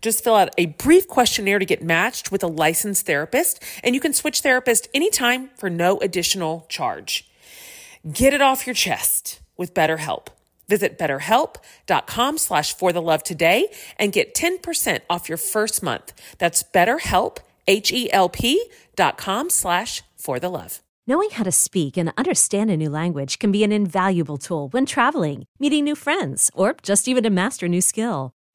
Just fill out a brief questionnaire to get matched with a licensed therapist, and you can switch therapist anytime for no additional charge. Get it off your chest with BetterHelp. Visit betterhelp.com slash for the love today and get 10% off your first month. That's betterhelp, H-E-L-P dot com slash for the love. Knowing how to speak and understand a new language can be an invaluable tool when traveling, meeting new friends, or just even to master a new skill.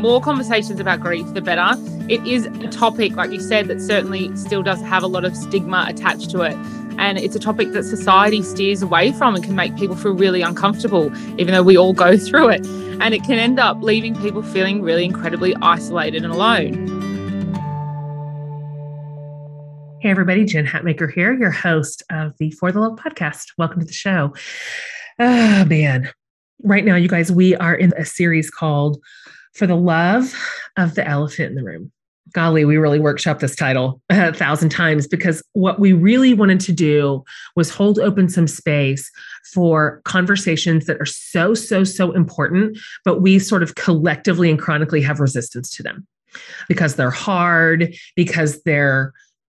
More conversations about grief, the better it is a topic, like you said, that certainly still does have a lot of stigma attached to it. And it's a topic that society steers away from and can make people feel really uncomfortable, even though we all go through it. And it can end up leaving people feeling really incredibly isolated and alone. Hey, everybody, Jen Hatmaker here, your host of the For the Love podcast. Welcome to the show. Oh, man. Right now, you guys, we are in a series called For the Love of the Elephant in the Room. Golly, we really workshopped this title a thousand times because what we really wanted to do was hold open some space for conversations that are so, so, so important, but we sort of collectively and chronically have resistance to them because they're hard, because they're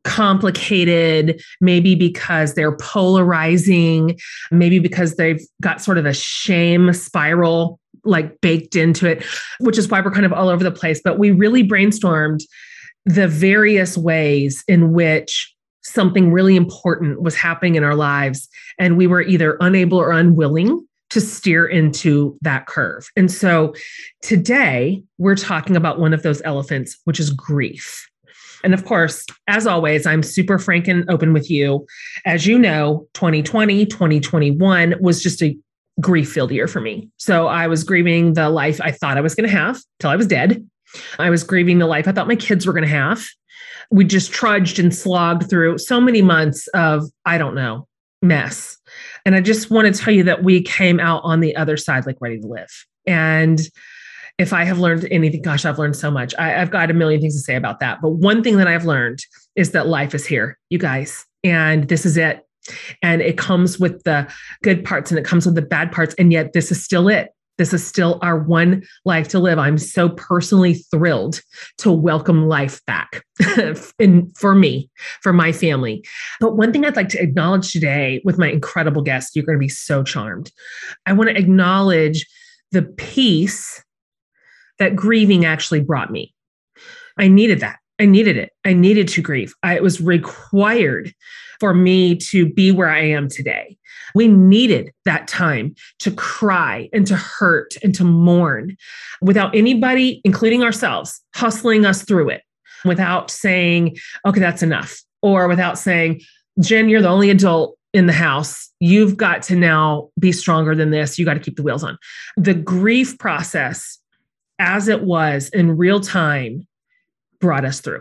complicated, maybe because they're polarizing, maybe because they've got sort of a shame spiral like baked into it, which is why we're kind of all over the place. But we really brainstormed the various ways in which something really important was happening in our lives. And we were either unable or unwilling to steer into that curve. And so today we're talking about one of those elephants, which is grief. And of course, as always, I'm super frank and open with you. As you know, 2020, 2021 was just a grief filled year for me. So I was grieving the life I thought I was going to have till I was dead. I was grieving the life I thought my kids were going to have. We just trudged and slogged through so many months of, I don't know, mess. And I just want to tell you that we came out on the other side, like ready to live. And if I have learned anything, gosh, I've learned so much. I, have got a million things to say about that. But one thing that I've learned is that life is here, you guys, and this is it. And it comes with the good parts and it comes with the bad parts. And yet, this is still it. This is still our one life to live. I'm so personally thrilled to welcome life back in, for me, for my family. But one thing I'd like to acknowledge today with my incredible guest, you're going to be so charmed. I want to acknowledge the peace that grieving actually brought me. I needed that. I needed it. I needed to grieve. I, it was required for me to be where I am today. We needed that time to cry and to hurt and to mourn without anybody, including ourselves, hustling us through it, without saying, okay, that's enough, or without saying, Jen, you're the only adult in the house. You've got to now be stronger than this. You got to keep the wheels on. The grief process, as it was in real time, brought us through.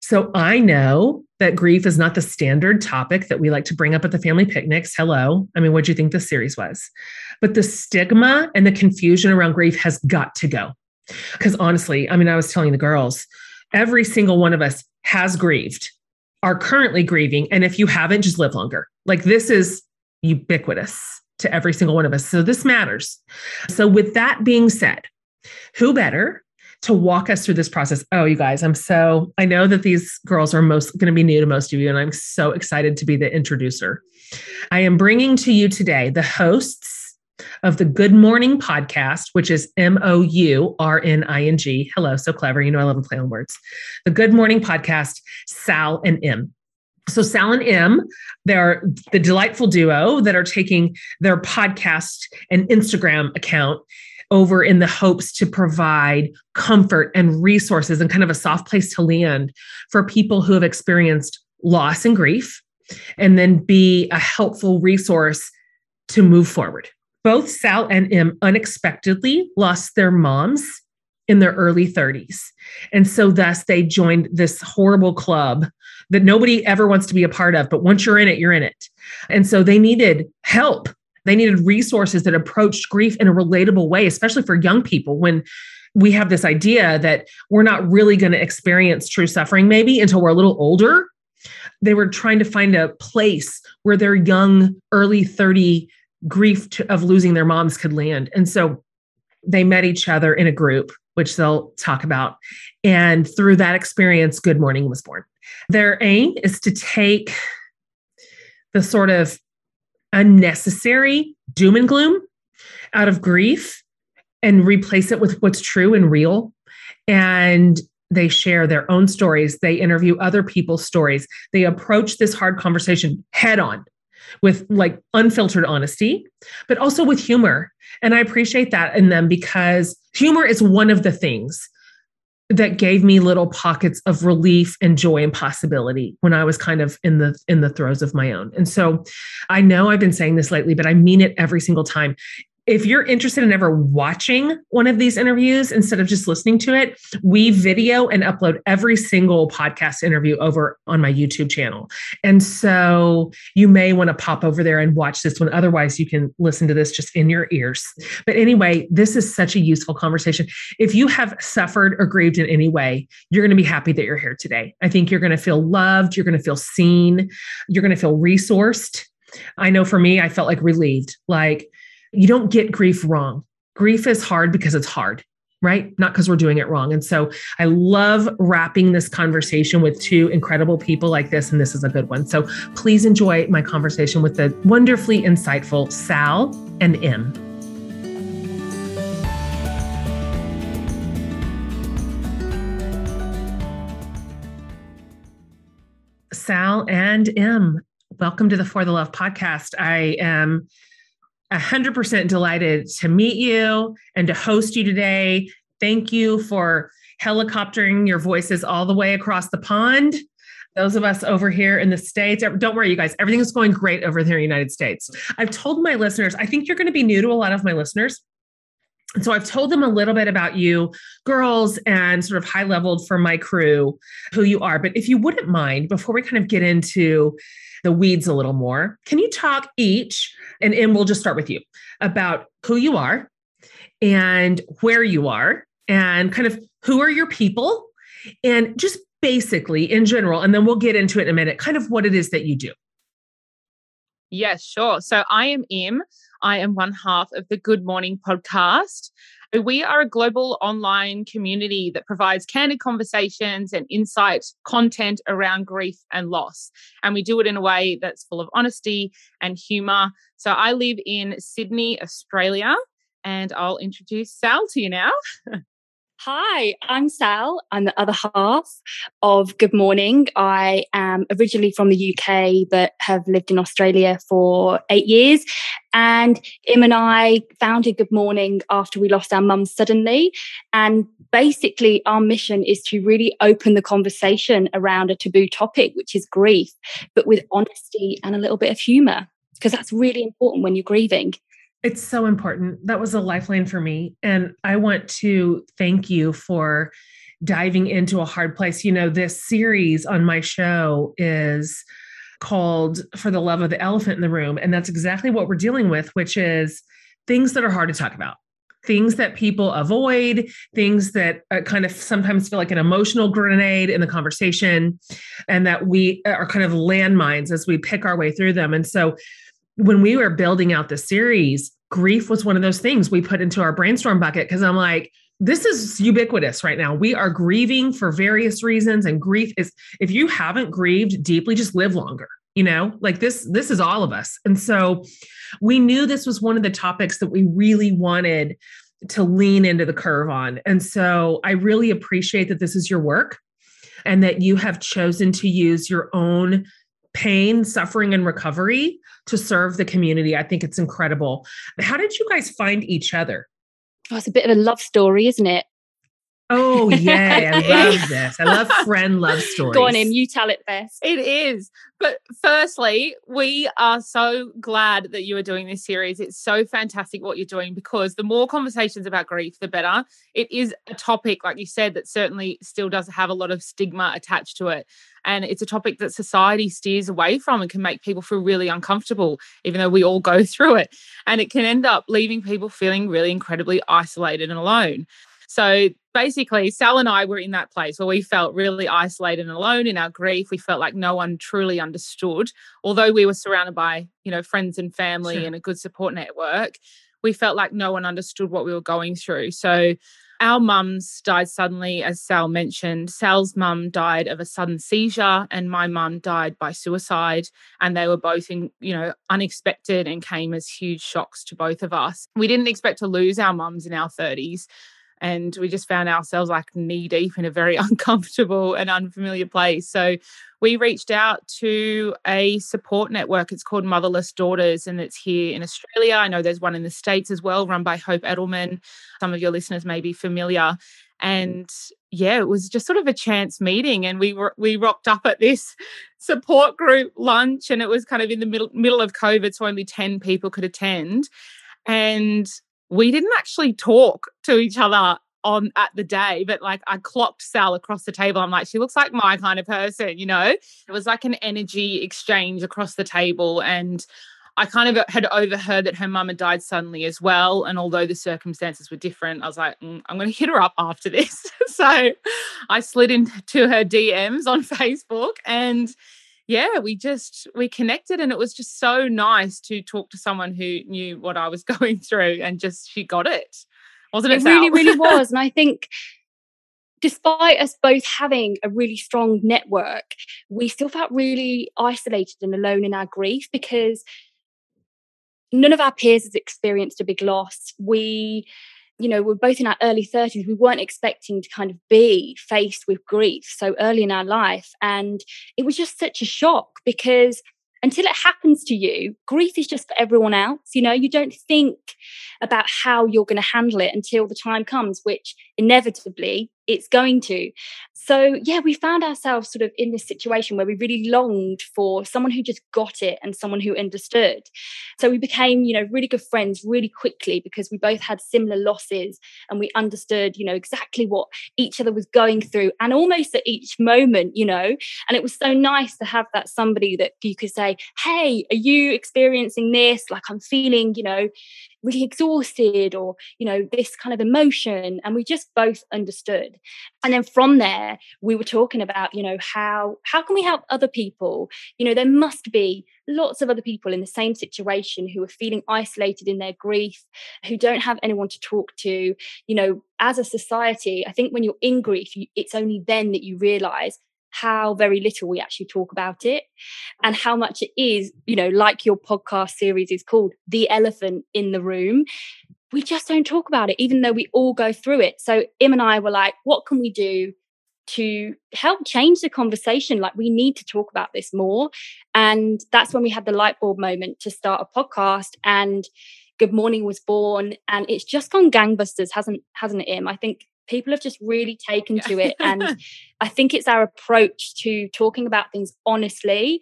So I know that grief is not the standard topic that we like to bring up at the family picnics. Hello. I mean, what do you think this series was? But the stigma and the confusion around grief has got to go. Because honestly, I mean, I was telling the girls, every single one of us has grieved, are currently grieving. And if you haven't, just live longer. Like this is ubiquitous to every single one of us. So this matters. So, with that being said, who better to walk us through this process. Oh, you guys, I'm so, I know that these girls are most going to be new to most of you, and I'm so excited to be the introducer. I am bringing to you today the hosts of the Good Mourning podcast, which is M O U R N I N G. Hello, so clever. You know, I love to play on words. The Good Mourning podcast, Sal and Im. So Sal and Im, they're the delightful duo that are taking their podcast and Instagram account over in the hopes to provide comfort and resources and kind of a soft place to land for people who have experienced loss and grief, and then be a helpful resource to move forward. Both Sal and Im unexpectedly lost their moms in their early 30s. And so, thus, they joined this horrible club that nobody ever wants to be a part of. But once you're in it, you're in it. And so, they needed help they needed resources that approached grief in a relatable way, especially for young people when we have this idea that we're not really going to experience true suffering maybe until we're a little older. They were trying to find a place where their young, early 30 grief to, of losing their moms could land. And so they met each other in a group, which they'll talk about. And through that experience, Good Mourning was born. Their aim is to take the sort of unnecessary doom and gloom out of grief and replace it with what's true and real. And they share their own stories. They interview other people's stories. They approach this hard conversation head on with like unfiltered honesty, but also with humor. And I appreciate that in them because humor is one of the things that gave me little pockets of relief and joy and possibility when I was kind of in the in the throes of my own. And so I know I've been saying this lately, but I mean it every single time if you're interested in ever watching one of these interviews instead of just listening to it, we video and upload every single podcast interview over on my YouTube channel. And so you may want to pop over there and watch this one. Otherwise, you can listen to this just in your ears. But anyway, this is such a useful conversation. If you have suffered or grieved in any way, you're going to be happy that you're here today. I think you're going to feel loved, you're going to feel seen, you're going to feel resourced. I know for me, I felt like relieved, like, you don't get grief wrong. Grief is hard because it's hard, right? Not because we're doing it wrong. And so I love wrapping this conversation with two incredible people like this, and this is a good one. So please enjoy my conversation with the wonderfully insightful Sal and Im. Sal and Im, welcome to the For the Love podcast. I am 100% delighted to meet you and to host you today. Thank you for helicoptering your voices all the way across the pond. Those of us over here in the States, don't worry, you guys, everything is going great over there in the United States. I've told my listeners, I think you're going to be new to a lot of my listeners. And so I've told them a little bit about you, girls, and sort of high leveled for my crew who you are. But if you wouldn't mind, before we kind of get into the weeds a little more. Can you talk each, and, and we'll just start with you, about who you are and where you are and kind of who are your people and just basically in general, and then we'll get into it in a minute, kind of what it is that you do. Yes, sure. So I am Im. I am one half of the Good Mourning podcast. We are a global online community that provides candid conversations and insight content around grief and loss. And we do it in a way that's full of honesty and humor. So I live in Sydney, Australia, and I'll introduce Sal to you now. Hi, I'm Sal. I'm the other half of Good Mourning. I am originally from the UK, but have lived in Australia for eight years. And Im and I founded Good Mourning after we lost our mum suddenly. And basically, our mission is to really open the conversation around a taboo topic, which is grief, but with honesty and a little bit of humor, because that's really important when you're grieving. It's so important. That was a lifeline for me. And I want to thank you for diving into a hard place. You know, this series on my show is called For the Love of the Elephant in the Room. And that's exactly what we're dealing with, which is things that are hard to talk about. Things that people avoid, things that uh, kind of sometimes feel like an emotional grenade in the conversation, and that we are kind of landmines as we pick our way through them. And so, when we were building out the series, grief was one of those things we put into our brainstorm bucket because I'm like, this is ubiquitous right now. We are grieving for various reasons, and grief is if you haven't grieved deeply, just live longer. You know, like this, this is all of us. And so we knew this was one of the topics that we really wanted to lean into the curve on. And so I really appreciate that this is your work and that you have chosen to use your own pain, suffering, and recovery to serve the community. I think it's incredible. How did you guys find each other? Oh, it's a bit of a love story, isn't it? Oh, yeah. I love this. I love friend love stories. Go on in, you tell it best. It is. But firstly, we are so glad that you are doing this series. It's so fantastic what you're doing because the more conversations about grief, the better. It is a topic, like you said, that certainly still does have a lot of stigma attached to it. And it's a topic that society steers away from and can make people feel really uncomfortable, even though we all go through it. And it can end up leaving people feeling really incredibly isolated and alone. So basically, Sal and I were in that place where we felt really isolated and alone in our grief. We felt like no one truly understood, although we were surrounded by, you know, friends and family sure. and a good support network. We felt like no one understood what we were going through. So our mums died suddenly, as Sal mentioned. Sal's mum died of a sudden seizure, and my mum died by suicide. And they were both, in, you know, unexpected and came as huge shocks to both of us. We didn't expect to lose our mums in our 30s and we just found ourselves like knee deep in a very uncomfortable and unfamiliar place. So we reached out to a support network. It's called Motherless Daughters, and it's here in Australia. I know there's one in the States as well, run by Hope Edelman. Some of your listeners may be familiar. And yeah, it was just sort of a chance meeting, and we were we rocked up at this support group lunch, and it was kind of in the middle middle of COVID, so only ten people could attend. And we didn't actually talk to each other on at the day, but like I clocked Sal across the table. I'm like, she looks like my kind of person, you know? It was like an energy exchange across the table. And I kind of had overheard that her mum had died suddenly as well. And although the circumstances were different, I was like, mm, I'm going to hit her up after this. so I slid into her DMs on Facebook and yeah, we just we connected and it was just so nice to talk to someone who knew what I was going through and just she got it. Wasn't it? It really, really was. And I think despite us both having a really strong network, we still felt really isolated and alone in our grief because none of our peers has experienced a big loss. We you know, we're both in our early 30s. We weren't expecting to kind of be faced with grief so early in our life. And it was just such a shock because until it happens to you, grief is just for everyone else. You know, you don't think about how you're going to handle it until the time comes, which inevitably it's going to. So, yeah, we found ourselves sort of in this situation where we really longed for someone who just got it and someone who understood. So, we became, you know, really good friends really quickly because we both had similar losses and we understood, you know, exactly what each other was going through and almost at each moment, you know. And it was so nice to have that somebody that you could say, Hey, are you experiencing this? Like, I'm feeling, you know, really exhausted or you know this kind of emotion and we just both understood. And then from there we were talking about you know how how can we help other people? You know there must be lots of other people in the same situation who are feeling isolated in their grief who don't have anyone to talk to. You know as a society i think when you're in grief you, it's only then that you realize how very little we actually talk about it and how much it is, you know, like your podcast series is called The Elephant in the Room. we just don't talk about it, even though we all go through it. So Im and I were like, what can we do to help change the conversation? Like, we need to talk about this more. And that's when we had the light bulb moment to start a podcast. And Good Mourning was born. And it's just gone gangbusters, hasn't hasn't it, Im? I think people have just really taken to it. And I think it's our approach to talking about things honestly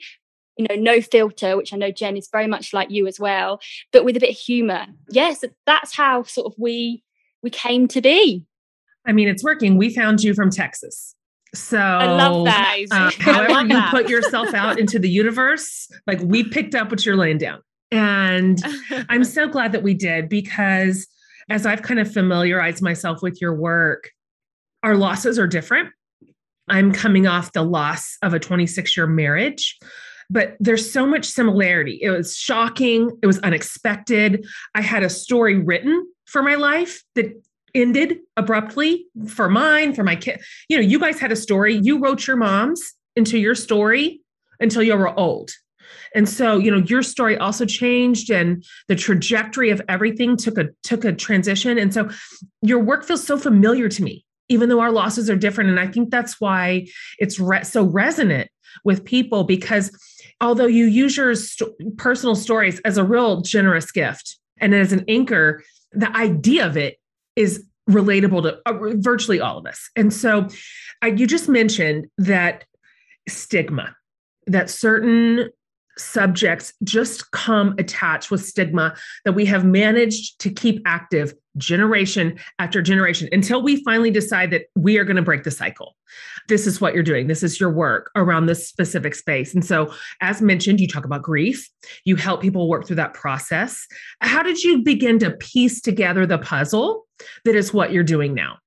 you know, no filter, which I know Jen is very much like you as well, but with a bit of humor. Yes, that's how sort of we we came to be. I mean, it's working. We found you from Texas. So I love that. Uh, however, love you that. put yourself out into the universe, like we picked up what you're laying down. And I'm so glad that we did because as I've kind of familiarized myself with your work, our losses are different. I'm coming off the loss of a 26 year marriage but there's so much similarity. It was shocking, it was unexpected. I had a story written for my life that ended abruptly for mine, for my kid. You know, you guys had a story. You wrote your mom's into your story until you were old. And so, you know, your story also changed and the trajectory of everything took a took a transition. And so your work feels so familiar to me, even though our losses are different. And I think that's why it's re- so resonant with people because although you use your st- personal stories as a real generous gift and as an anchor, the idea of it is relatable to uh, virtually all of us. And so uh, you just mentioned that stigma, that certain subjects just come attached with stigma that we have managed to keep active generation after generation until we finally decide that we are going to break the cycle. This is what you're doing. This is your work around this specific space. And so, as mentioned, you talk about grief, you help people work through that process. How did you begin to piece together the puzzle that is what you're doing now?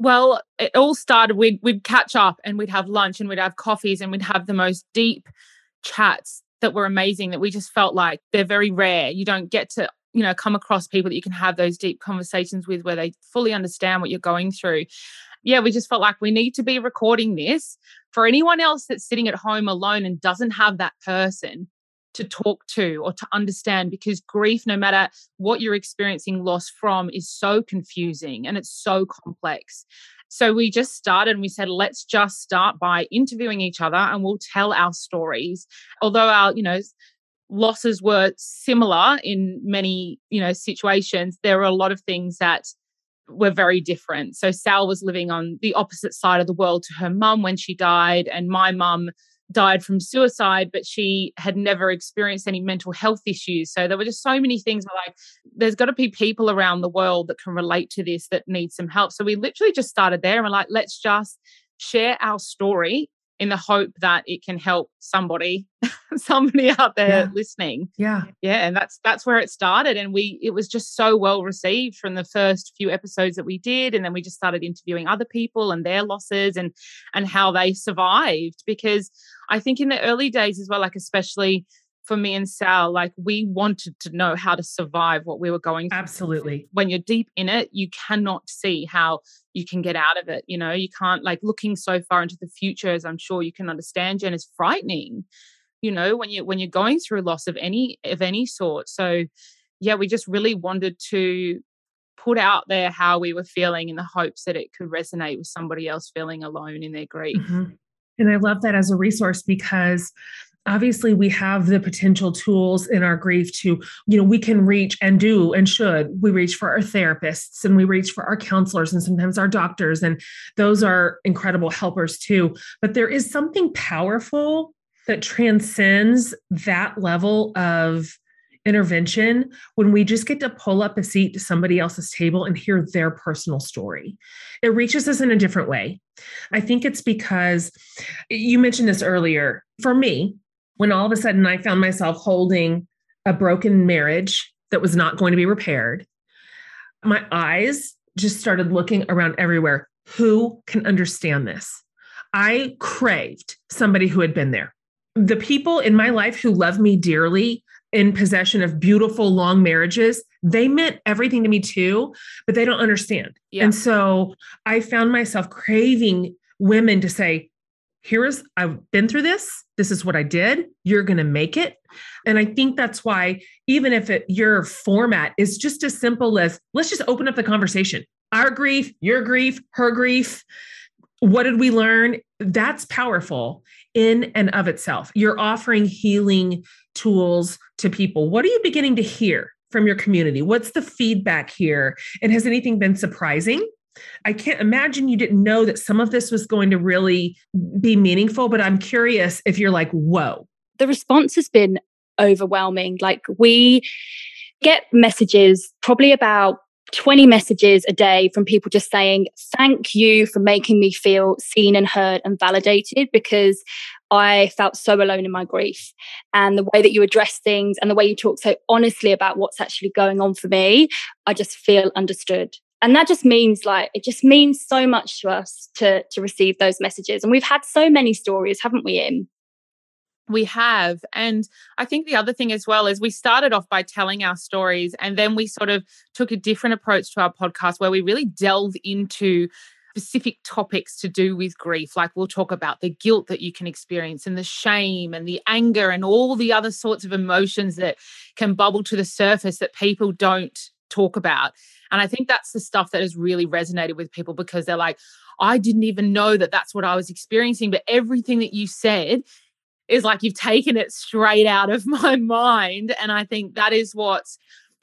Well, it all started, we'd, we'd catch up and we'd have lunch and we'd have coffees and we'd have the most deep chats that were amazing that we just felt like they're very rare. You don't get to you know come across people that you can have those deep conversations with where they fully understand what you're going through yeah we just felt like we need to be recording this for anyone else that's sitting at home alone and doesn't have that person to talk to or to understand because grief no matter what you're experiencing loss from is so confusing and it's so complex so we just started and we said, let's just start by interviewing each other and we'll tell our stories. Although our, you know, losses were similar in many, you know, situations, there were a lot of things that were very different. So Sal was living on the opposite side of the world to her mum when she died, and my mum died from suicide, but she had never experienced any mental health issues. So there were just so many things like there's got to be people around the world that can relate to this that need some help. So we literally just started there and we're like, let's just share our story in the hope that it can help somebody somebody out there yeah. listening yeah yeah and that's that's where it started and we it was just so well received from the first few episodes that we did and then we just started interviewing other people and their losses and and how they survived because i think in the early days as well like especially for me and Sal, like we wanted to know how to survive what we were going through. Absolutely. When you're deep in it, you cannot see how you can get out of it. You know, you can't like looking so far into the future, as I'm sure you can understand, Jen, is frightening. You know, when you when you're going through loss of any of any sort. So yeah, we just really wanted to put out there how we were feeling in the hopes that it could resonate with somebody else feeling alone in their grief. Mm-hmm. And I love that as a resource because obviously we have the potential tools in our grief to you know we can reach and do and should we reach for our therapists and we reach for our counselors and sometimes our doctors and those are incredible helpers too but there is something powerful that transcends that level of intervention when we just get to pull up a seat to somebody else's table and hear their personal story. It reaches us in a different way. I think it's because you mentioned this earlier. For me, when all of a sudden I found myself holding a broken marriage that was not going to be repaired, my eyes just started looking around everywhere. Who can understand this? I craved somebody who had been there. The people in my life who love me dearly, in possession of beautiful long marriages, they meant everything to me too, but they don't understand. Yeah. And so I found myself craving women to say, here is I've been through this. This is what I did. You're going to make it. And I think that's why even if it, your format is just as simple as let's just open up the conversation. Our grief, your grief, her grief. What did we learn? That's powerful in and of itself. You're offering healing tools to people. What are you beginning to hear from your community? What's the feedback here? And has anything been surprising? I can't imagine you didn't know that some of this was going to really be meaningful, but I'm curious if you're like, whoa. The response has been overwhelming. Like, we get messages probably about 20 messages a day from people just saying, Thank you for making me feel seen and heard and validated because I felt so alone in my grief. And the way that you address things and the way you talk so honestly about what's actually going on for me, I just feel understood and that just means like it just means so much to us to to receive those messages. And we've had so many stories haven't we in we have. And i think the other thing as well is we started off by telling our stories and then we sort of took a different approach to our podcast where we really delve into specific topics to do with grief. Like we'll talk about the guilt that you can experience and the shame and the anger and all the other sorts of emotions that can bubble to the surface that people don't talk about and I think that's the stuff that has really resonated with people because they're like, I didn't even know that that's what I was experiencing. But everything that you said is like you've taken it straight out of my mind. And I think that is what's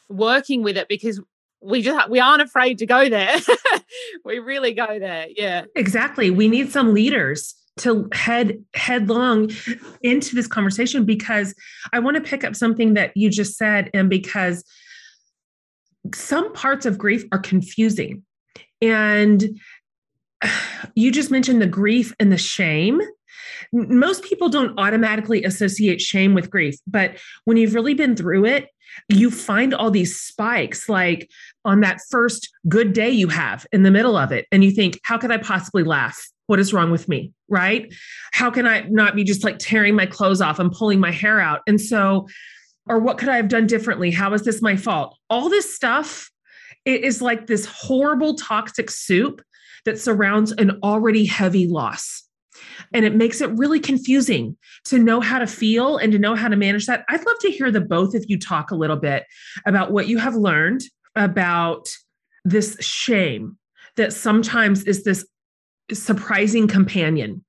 working with it because we just we aren't afraid to go there. we really go there. Yeah. Exactly. We need some leaders to head headlong into this conversation because I want to pick up something that you just said and because some parts of grief are confusing. And you just mentioned the grief and the shame. Most people don't automatically associate shame with grief, but when you've really been through it, you find all these spikes like on that first good day you have in the middle of it. And you think, how could I possibly laugh? What is wrong with me? Right? How can I not be just like tearing my clothes off and pulling my hair out? And so or what could I have done differently? How is this my fault? All this stuff it is like this horrible toxic soup that surrounds an already heavy loss. And it makes it really confusing to know how to feel and to know how to manage that. I'd love to hear the both of you talk a little bit about what you have learned about this shame that sometimes is this surprising companion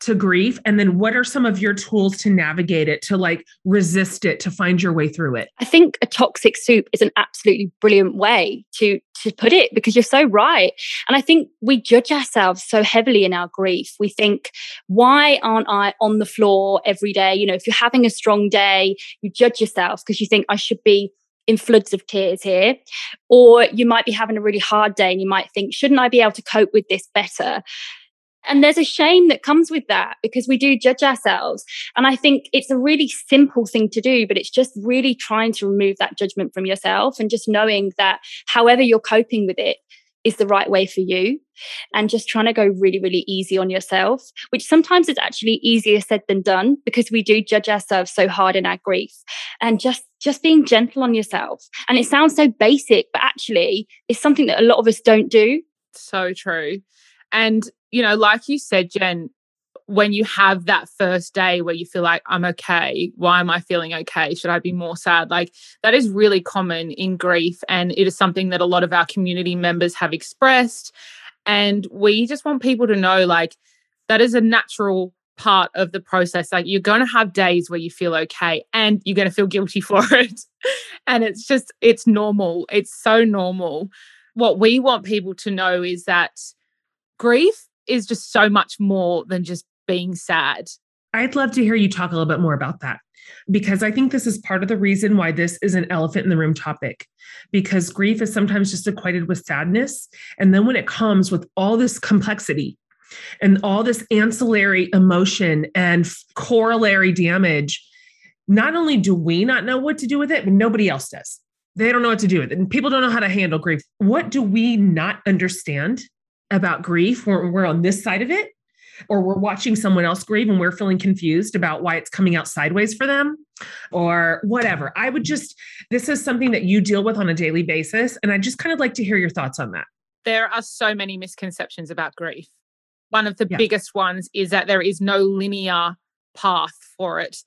to grief? And then what are some of your tools to navigate it to like resist it to find your way through it? I think a toxic soup is an absolutely brilliant way to to put it because you're so right. And i think we judge ourselves so heavily in our grief. We think why aren't i on the floor every day? You know if you're having a strong day you judge yourself because you think i should be in floods of tears here. Or you might be having a really hard day and you might think, shouldn't I be able to cope with this better? And there's a shame that comes with that because we do judge ourselves. And I think it's a really simple thing to do, but it's just really trying to remove that judgment from yourself and just knowing that however you're coping with it is the right way for you. And just trying to go really really easy on yourself which sometimes is actually easier said than done because we do judge ourselves so hard in our grief. And just just being gentle on yourself. And it sounds so basic but actually it's something that a lot of us don't do. So true. And you know, like you said, Jen, when you have that first day where you feel like, I'm okay, why am I feeling okay? Should I be more sad? Like that is really common in grief. And it is something that a lot of our community members have expressed. And we just want people to know like that is a natural part of the process. Like you're going to have days where you feel okay and you're going to feel guilty for it. and it's just, it's normal. It's so normal. What we want people to know is that grief is just so much more than just being sad. I'd love to hear you talk a little bit more about that because I think this is part of the reason why this is an elephant in the room topic. Because grief is sometimes just equated with sadness. And then when it comes with all this complexity and all this ancillary emotion and corollary damage, not only do we not know what to do with it, but nobody else does. They don't know what to do with it. And people don't know how to handle grief. What do we not understand about grief when we're on this side of it or we're watching someone else grieve and we're feeling confused about why it's coming out sideways for them or whatever. I would just, this is something that you deal with on a daily basis. And I just kind of like to hear your thoughts on that. There are so many misconceptions about grief. one of the Yeah. biggest ones is that there is no linear path for it.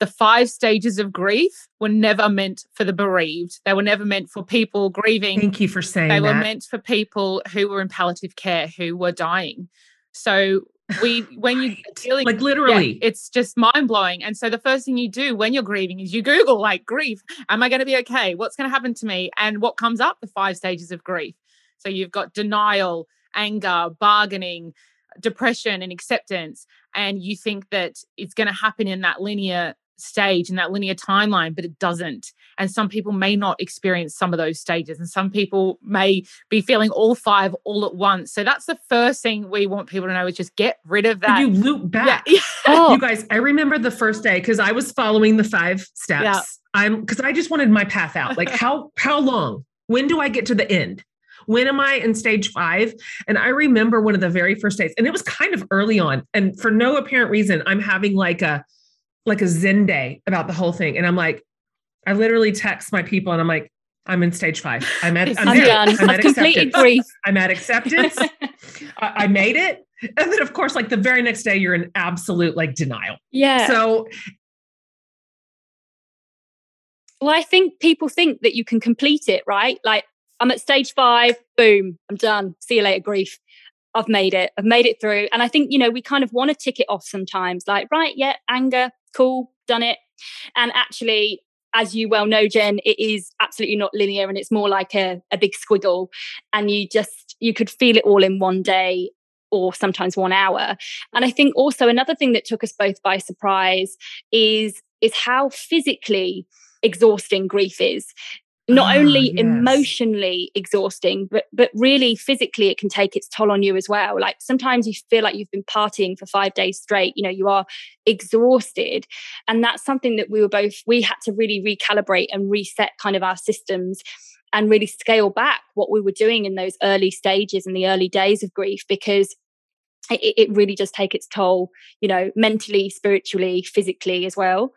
The five stages of grief were never meant for the bereaved. They were never meant for people grieving. Thank you for saying they were meant for people who were in palliative care who were dying. So we when you dealing like yeah, literally. it's just mind blowing. And so the first thing you do when you're grieving is you Google like grief. Am I going to be okay? What's going to happen to me? And what comes up? The five stages of grief. So you've got denial, anger, bargaining, depression, and acceptance. And you think that it's going to happen in that linear stage, in that linear timeline, but it doesn't. And some people may not experience some of those stages, and some people may be feeling all five all at once. So that's the first thing we want people to know is just get rid of that. you loop back? yeah. Oh, You guys, I remember the first day because I was following the five steps. Yeah. I'm because I just wanted my path out. Like how how long? When do I get to the end? When am I in stage five? And I remember one of the very first days, and it was kind of early on. And for no apparent reason, I'm having like a like a Zen day about the whole thing. And I'm like, I literally text my people and I'm like, I'm in stage five. I'm at I'm, I'm done. I'm at completed acceptance. grief. I'm at acceptance. I, I made it. And then of course, like the very next day, you're in absolute like denial. Yeah. So well, I think people think that you can complete it, right? Like I'm at stage five, boom, I'm done. See you later, grief. I've made it. I've made it through. And I think, you know, we kind of want to tick it off sometimes, like, right, yeah, anger, cool, done it. And actually, as you well know, Jen, it is absolutely not linear and it's more like a, a big squiggle. And you just, you could feel it all in one day or sometimes one hour. And I think also another thing that took us both by surprise is is how physically exhausting grief is not Ah, only yes. emotionally exhausting but but really physically it can take its toll on you as well. Like sometimes you feel like you've been partying for 5 days straight you know you are exhausted. And that's something that we were both we had to really recalibrate and reset kind of our systems and really scale back what we were doing in those early stages and the early days of grief because it, it really does take its toll you know mentally spiritually physically as well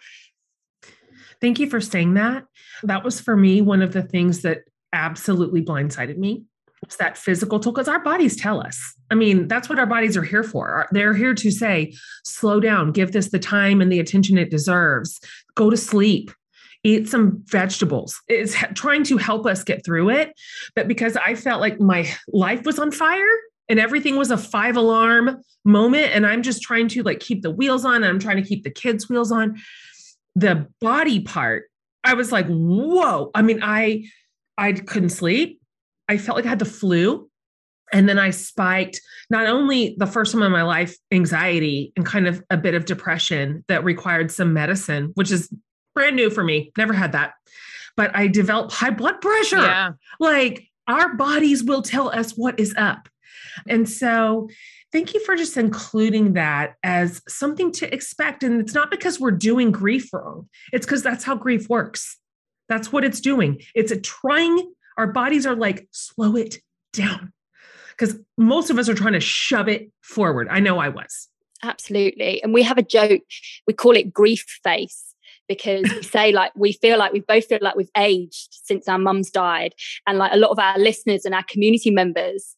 thank you for saying that. That was for me one of the things that absolutely blindsided me. Was that physical toll? Because our bodies tell us. I mean, that's what our bodies are here for. They're here to say, slow down, give this the time and the attention it deserves, go to sleep, eat some vegetables. It's trying to help us get through it. But because I felt like my life was on fire and everything was a five alarm moment, and I'm just trying to like keep the wheels on, and I'm trying to keep the kids' wheels on. The body part, I was like, whoa. I mean, I I couldn't sleep. I felt like I had the flu. And then I spiked not only the first time in my life anxiety and kind of a bit of depression that required some medicine, which is brand new for me. Never had that. But I developed high blood pressure. Yeah. Like our bodies will tell us what is up. And so thank you for just including that as something to expect. And it's not because we're doing grief wrong, it's because that's how grief works. That's what it's doing. It's a trying, our bodies are like, slow it down. Because most of us are trying to shove it forward. I know I was. Absolutely. And we have a joke, we call it grief face because we say like we feel like we both feel like we've aged since our mums died. And like a lot of our listeners and our community members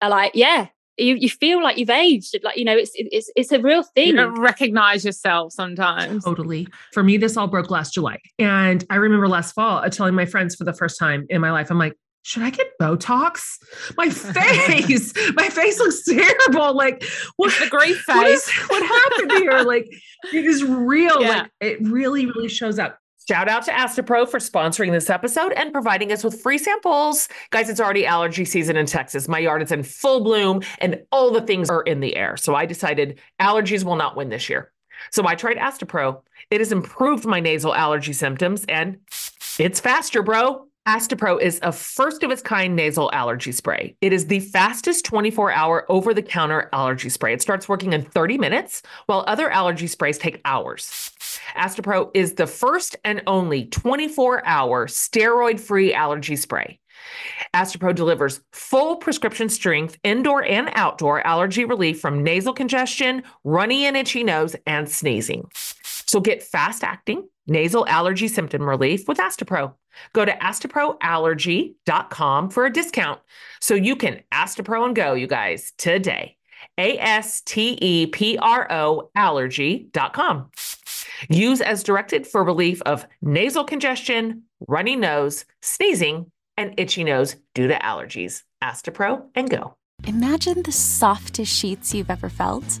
are like, yeah, you, you feel like you've aged. Like, you know, it's it's it's a real You thing. don't recognize yourself sometimes. Totally. For me, this all broke last July. And I remember last fall uh, telling my friends for the first time in my life, I'm like, should I get Botox? My face, my face looks terrible. Like, what, The grief what, is, face. what happened here? Like, it is real. Yeah. Like, it really, really shows up. Shout out to Astepro for sponsoring this episode and providing us with free samples. Guys, it's already allergy season in Texas. My yard is in full bloom and all the things are in the air. So I decided allergies will not win this year. So I tried Astepro. It has improved my nasal allergy symptoms and it's faster, bro. Astepro is a first of its kind nasal allergy spray. It is the fastest 24 hour over the counter allergy spray. It starts working in 30 minutes, while other allergy sprays take hours. Astepro is the first and only 24 hour steroid free allergy spray. Astepro delivers full prescription strength indoor and outdoor allergy relief from nasal congestion, runny and itchy nose, and sneezing. So get fast acting nasal allergy symptom relief with Astepro. Go to asteproallergy.com for a discount so you can Astepro and go, you guys, today. A S T E P R O allergy.com. Use as directed for relief of nasal congestion, runny nose, sneezing, and itchy nose due to allergies. Astepro and go. Imagine the softest sheets you've ever felt.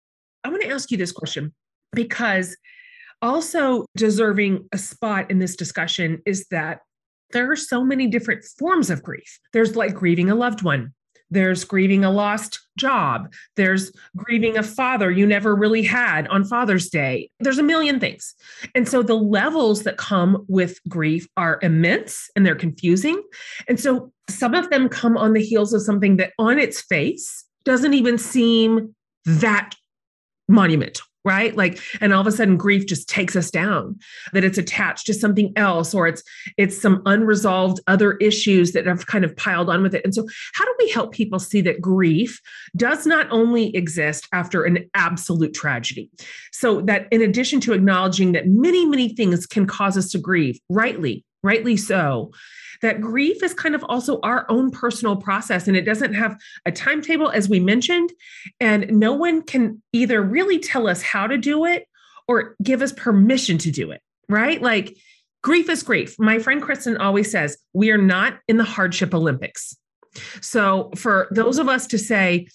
I want to ask you this question because also deserving a spot in this discussion is that there are so many different forms of grief. There's like grieving a loved one, there's grieving a lost job, there's grieving a father you never really had on Father's Day. There's a million things. And so the levels that come with grief are immense and they're confusing. And so some of them come on the heels of something that on its face doesn't even seem that monumental right? Like and all of a sudden grief just takes us down that it's attached to something else or it's it's some unresolved other issues that have kind of piled on with it. And so how do we help people see that grief does not only exist after an absolute tragedy? So that in addition to acknowledging that many many things can cause us to grieve rightly rightly so that grief is kind of also our own personal process and it doesn't have a timetable, as we mentioned. And no one can either really tell us how to do it or give us permission to do it, right? Like, grief is grief. My friend Kristen always says, we are not in the hardship Olympics. So, for those of us to say,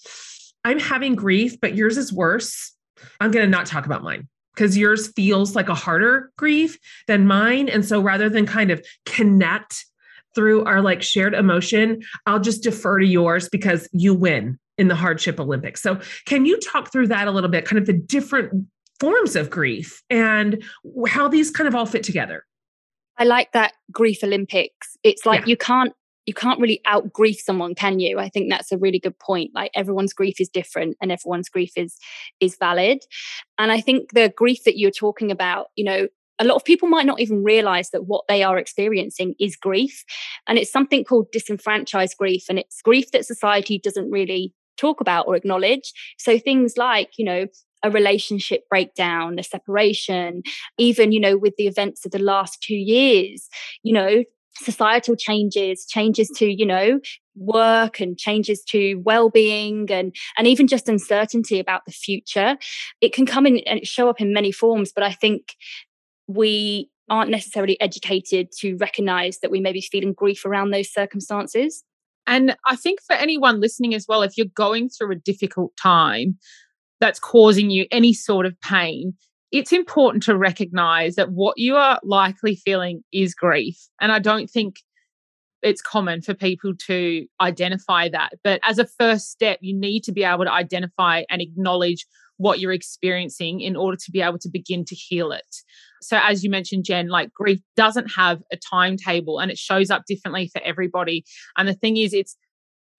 I'm having grief, but yours is worse, I'm going to not talk about mine because yours feels like a harder grief than mine. And so rather than kind of connect through our like shared emotion, I'll just defer to yours because you win in the hardship Olympics. So, can you talk through that a little bit, kind of the different forms of grief and how these kind of all fit together? I like that grief Olympics. It's like yeah. you can't you can't really out grief someone can you i think that's a really good point like everyone's grief is different and everyone's grief is is valid and i think the grief that you're talking about you know a lot of people might not even realize that what they are experiencing is grief. And it's something called disenfranchised grief. And it's grief that society doesn't really talk about or acknowledge. So things like, you know, a relationship breakdown, a separation, even, you know, with the events of the last two years, you know, societal changes, changes to, you know, work and changes to well-being and and even just uncertainty about the future it can come in and show up in many forms but i think we aren't necessarily educated to recognize that we may be feeling grief around those circumstances. And I think for anyone listening as well, if you're going through a difficult time that's causing you any sort of pain, it's important to recognize that what you are likely feeling is grief. And I don't think it's common for people to identify that. But as a first step, you need to be able to identify and acknowledge what you're experiencing in order to be able to begin to heal it. So, as you mentioned, Jen, like grief doesn't have a timetable and it shows up differently for everybody. And the thing is, it's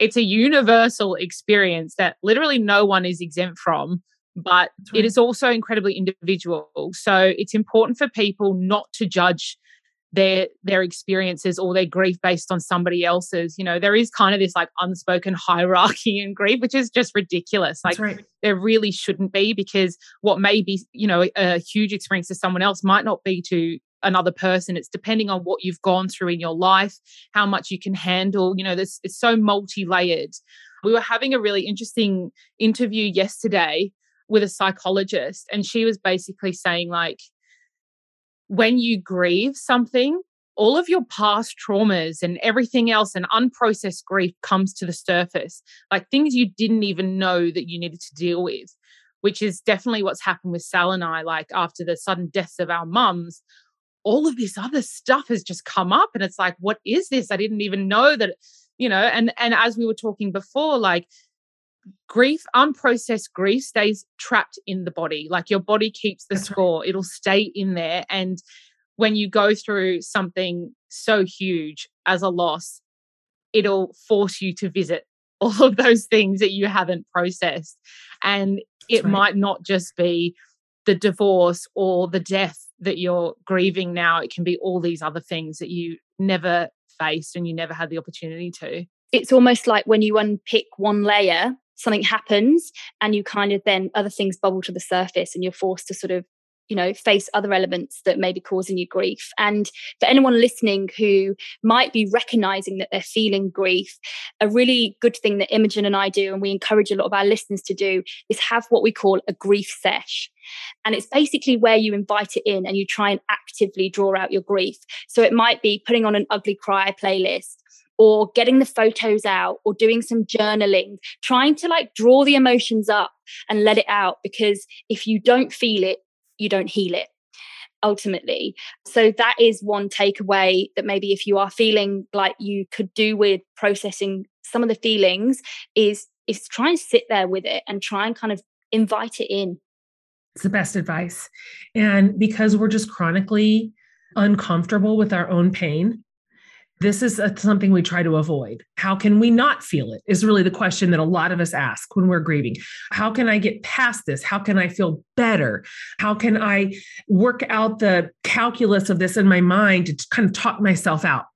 it's a universal experience that literally no one is exempt from but right. it is also incredibly individual. So it's important for people not to judge their their experiences or their grief based on somebody else's. You know there is kind of this like unspoken hierarchy in grief which is just ridiculous. Like right. there really shouldn't be because what may be you know a huge experience to someone else might not be to another person. It's depending on what you've gone through in your life how much you can handle. You know this it's so multi-layered. We were having a really interesting interview yesterday with a psychologist and she was basically saying like when you grieve something, all of your past traumas and everything else and unprocessed grief comes to the surface, like things you didn't even know that you needed to deal with, which is definitely what's happened with Sal and I. Like after the sudden deaths of our mums, all of this other stuff has just come up, and it's like, what is this? I didn't even know that, you know. And and as we were talking before, like grief, unprocessed grief stays trapped in the body. Like your body keeps the That's score, right. it'll stay in there. And when you go through something so huge as a loss, it'll force you to visit all of those things that you haven't processed. And it right. might not just be the divorce or the death that you're grieving now. It can be all these other things that you never faced and you never had the opportunity to. It's almost like when you unpick one layer, something happens and you kind of then other things bubble to the surface and you're forced to sort of you know face other elements that may be causing you grief. And for anyone listening who might be recognizing that they're feeling grief a really good thing that imogen and i do and we encourage a lot of our listeners to do is have what we call a grief sesh. And it's basically where you invite it in and you try and actively draw out your grief. So it might be putting on an ugly cry playlist or getting the photos out or doing some journaling, trying to like draw the emotions up and let it out. Because if you don't feel it, you don't heal it ultimately. So that is one takeaway that maybe if you are feeling like you could do with processing some of the feelings is is try and sit there with it and try and kind of invite it in. It's the best advice. And because we're just chronically uncomfortable with our own pain, this is a, something we try to avoid. How can we not feel it? Is really the question that a lot of us ask when we're grieving. How can I get past this? How can I feel better? How can I work out the calculus of this in my mind to kind of talk myself out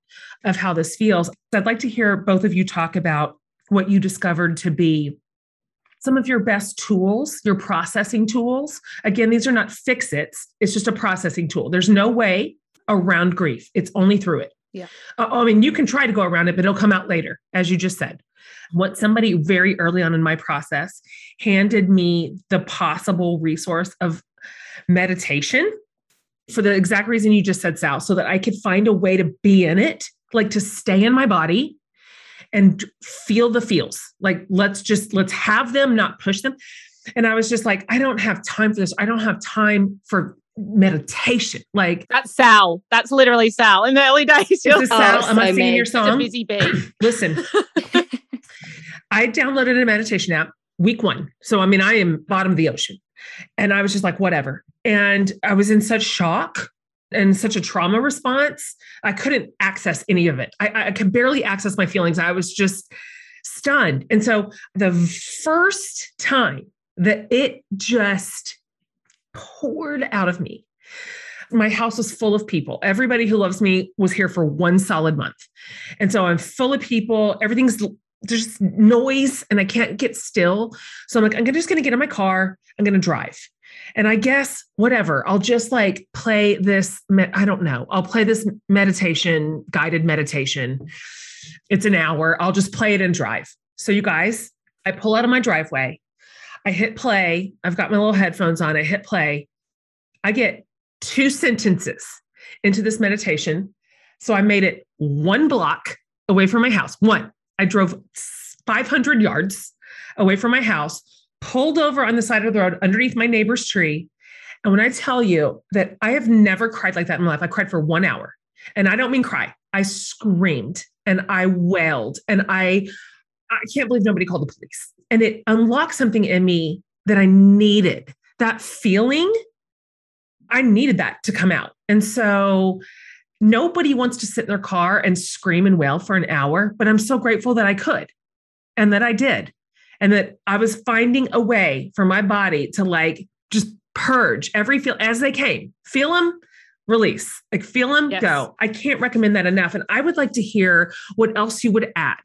of how this feels? I'd like to hear both of you talk about what you discovered to be some of your best tools, your processing tools. Again, these are not fix its, it's just a processing tool. There's no way around grief, it's only through it. Yeah. Uh, I mean, you can try to go around it, but it'll come out later, as you just said. What somebody very early on in my process handed me the possible resource of meditation for the exact reason you just said, Sal, so that I could find a way to be in it, like to stay in my body and feel the feels. Like, let's just, let's have them, not push them. And I was just like, I don't have time for this. I don't have time for meditation. Like that's Sal. That's literally Sal. In the early days, is this Sal? Oh, Am so I singing your song? A busy bee. Listen, I downloaded a meditation app week one. So I mean, I am bottom of the ocean, and I was just like, whatever. And I was in such shock and such a trauma response. I couldn't access any of it. I, I could barely access my feelings. I was just stunned. And so the first time that it just poured out of me. My house was full of people. Everybody who loves me was here for one solid month. And so I'm full of people. Everything's there's noise and I can't get still. So I'm like, I'm just going to get in my car. I'm going to drive. And I guess whatever, I'll just like play this. I don't know. I'll play this meditation, guided meditation. It's an hour. I'll just play it and drive. So, you guys, I pull out of my driveway. I hit play. I've got my little headphones on. I hit play. I get two sentences into this meditation. So I made it one block away from my house. One, I drove 500 yards away from my house, pulled over on the side of the road underneath my neighbor's tree. And when I tell you that I have never cried like that in my life, I cried for one hour. And I don't mean cry, I screamed and I wailed and I I can't believe nobody called the police and it unlocked something in me that I needed. That feeling, I needed that to come out. And so nobody wants to sit in their car and scream and wail for an hour, but I'm so grateful that I could and that I did. And that I was finding a way for my body to like just purge every feel as they came, feel them, release, like feel them, yes. go. I can't recommend that enough. And I would like to hear what else you would add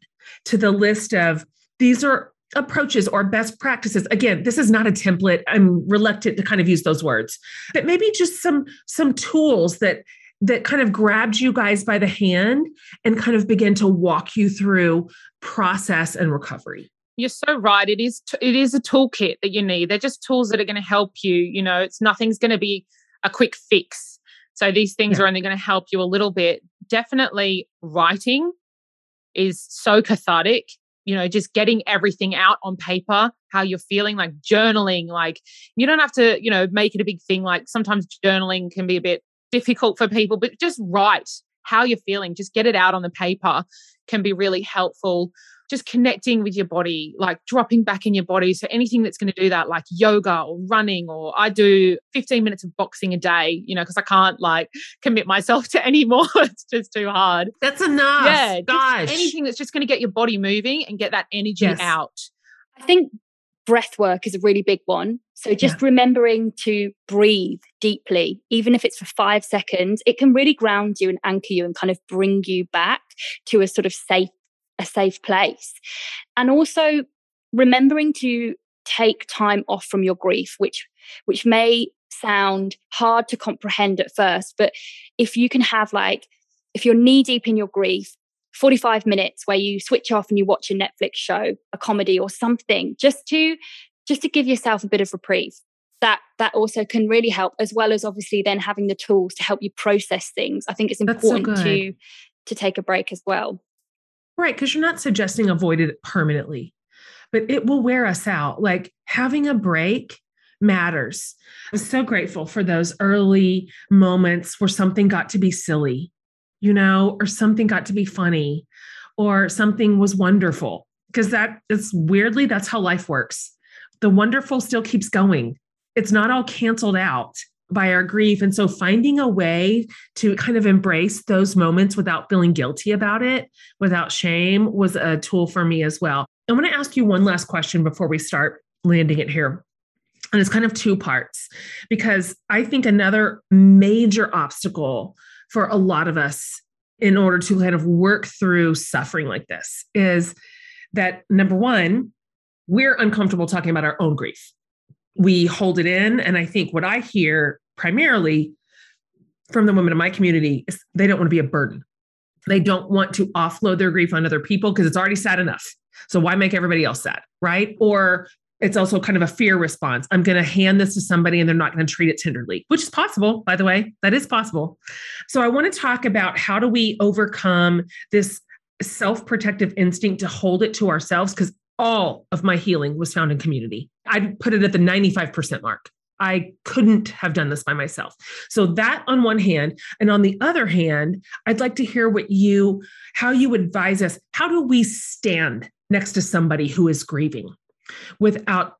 to the list of these are approaches or best practices. Again this is not a template. I'm reluctant to kind of use those words but maybe just some some tools that that kind of grabbed you guys by the hand and kind of begin to walk you through process and recovery. You're so right. It is it is a toolkit that you need. They're just tools that are going to help you you know it's nothing's going to be a quick fix. So these things yeah. are only going to help you a little bit. Definitely writing is so cathartic you know, just getting everything out on paper, how you're feeling, like journaling. Like, you don't have to, you know, make it a big thing. Like, sometimes journaling can be a bit difficult for people, but just write how you're feeling, just get it out on the paper can be really helpful. Just connecting with your body, like dropping back in your body. So anything that's going to do that, like yoga or running, or I do 15 minutes of boxing a day, you know, because I can't like commit myself to any more. it's just too hard. That's enough. Yeah. Gosh. Anything that's just going to get your body moving and get that energy yes. out. I think breath work is a really big one. So just yeah. remembering to breathe deeply, even if it's for five seconds, it can really ground you and anchor you and kind of bring you back to a sort of safe, a safe place. And also remembering to take time off from your grief, which which may sound hard to comprehend at first, but if you can have like if you're knee deep in your grief 45 minutes where you switch off and you watch a Netflix show, a comedy or something, just to just to give yourself a bit of reprieve. That that also can really help, as well as obviously then having the tools to help you process things. I think it's important so to to take a break as well. Right, because you're not suggesting avoid it permanently, but it will wear us out. Like having a break matters. I'm so grateful for those early moments where something got to be silly you know, or something got to be funny or something was wonderful. Because that is weirdly, that's how life works. The wonderful still keeps going. It's not all canceled out by our grief. And so finding a way to kind of embrace those moments without feeling guilty about it, without shame, was a tool for me as well. I want to ask you one last question before we start landing it here. And it's kind of two parts because I think another major obstacle for a lot of us in order to kind of work through suffering like this is that number one, we're uncomfortable talking about our own grief. We hold it in. And I think what I hear primarily from the women in my community is they don't want to be a burden. They don't want to offload their grief on other people because it's already sad enough. So why make everybody else sad? Right. Or it's also kind of a fear response. I'm going to hand this to somebody and they're not going to treat it tenderly, which is possible, by the way. That is possible. So I want to talk about how do we overcome this self protective instinct to hold it to ourselves? Because all of my healing was found in community. I'd put it at the 95% mark. I couldn't have done this by myself. So that on one hand, and on the other hand, I'd like to hear what you how you advise us. How do we stand next to somebody who is grieving? without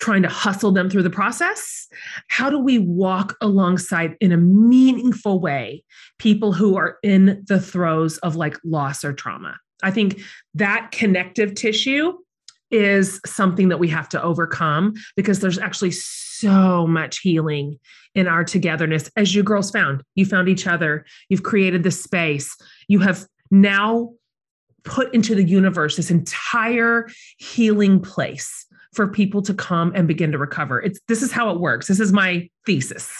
trying to hustle them through the process? How do we walk alongside in a meaningful way people who are in the throes of like loss or trauma? I think that connective tissue is something that we have to overcome because there's actually so much healing in our togetherness. As you girls found, you found each other, you've created this space, you have now put into the universe this entire healing place for people to come and begin to recover. It's this is how it works. This is my thesis.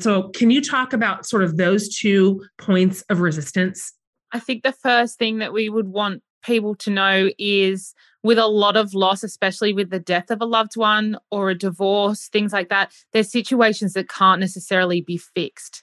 So, can you talk about sort of those two points of resistance? I think the first thing that we would want people to know is with a lot of loss, especially with the death of a loved one or a divorce, things like that, there's situations that can't necessarily be fixed.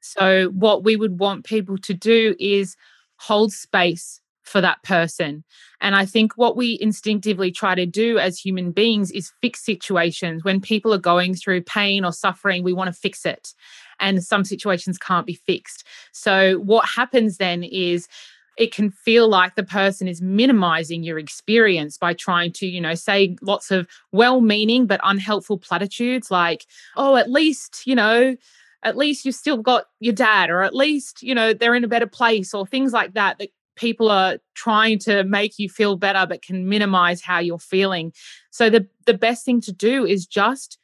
So, what we would want people to do is hold space for that person. And I think what we instinctively try to do as human beings is fix situations. When people are going through pain or suffering, we want to fix it. And some situations can't be fixed. So, what happens then is it can feel like the person is minimizing your experience by trying to, you know, say lots of well meaning but unhelpful platitudes like, oh, at least, you know, at least you've still got your dad, or at least, you know, they're in a better place, or things like that that people are trying to make you feel better but can minimize how you're feeling so the the best thing to do is just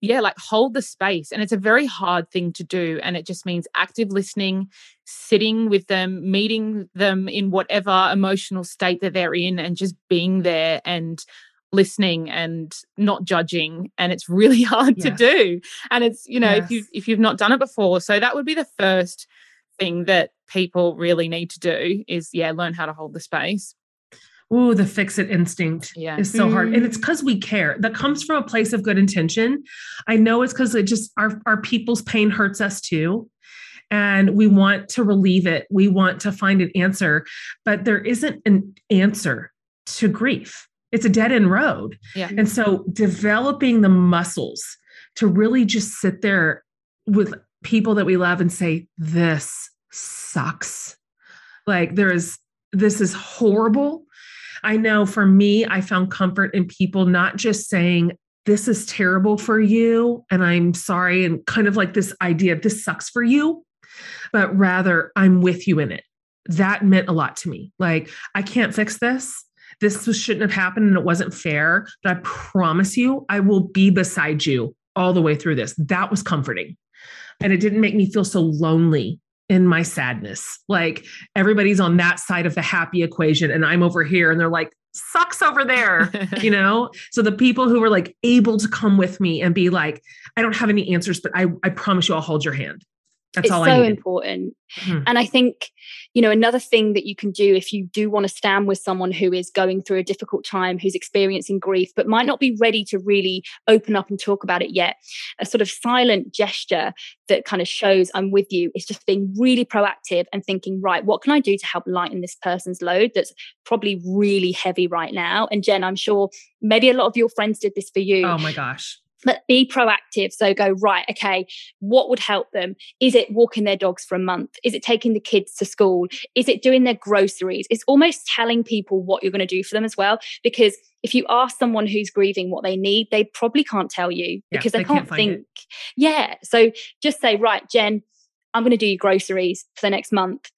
yeah like hold the space and it's a very hard thing to do and it just means active listening sitting with them meeting them in whatever emotional state that they're in and just being there and listening and not judging and it's really hard to do and it's you know yes. if you if you've not done it before so that would be the first thing that people really need to do is yeah learn how to hold the space Oh, the fix it instinct yeah. is so mm. hard. And it's because we care. That comes from a place of good intention. I know it's because it just our, our people's pain hurts us too. And we want to relieve it. We want to find an answer, but there isn't an answer to grief. It's a dead end road. Yeah. And so developing the muscles to really just sit there with people that we love and say, This sucks. Like, there is, this is horrible. I know for me, I found comfort in people not just saying, this is terrible for you and I'm sorry, and kind of like this idea this sucks for you, but rather I'm with you in it. That meant a lot to me. Like, I can't fix this. This shouldn't have happened and it wasn't fair, but I promise you, I will be beside you all the way through this. That was comforting. And it didn't make me feel so lonely in my sadness. Like everybody's on that side of the happy equation and I'm over here and they're like, sucks over there, you know? So the people who were like able to come with me and be like, I don't have any answers, but I, I promise you I'll hold your hand. That's it's all so important. Mm-hmm. And I think, you know, another thing that you can do if you do want to stand with someone who is going through a difficult time, who's experiencing grief, but might not be ready to really open up and talk about it yet, a sort of silent gesture that kind of shows I'm with you is just being really proactive and thinking, right, what can I do to help lighten this person's load that's probably really heavy right now? And Jen, I'm sure maybe a lot of your friends did this for you. Oh my gosh but be proactive. So go, right, okay, what would help them? Is it walking their dogs for a month? Is it taking the kids to school? Is it doing their groceries? It's almost telling people what you're going to do for them as well. Because if you ask someone who's grieving what they need, they probably can't tell you because they, they, can't, can't think. It. Yeah. So just say, right, Jen, I'm going to do your groceries for the next month.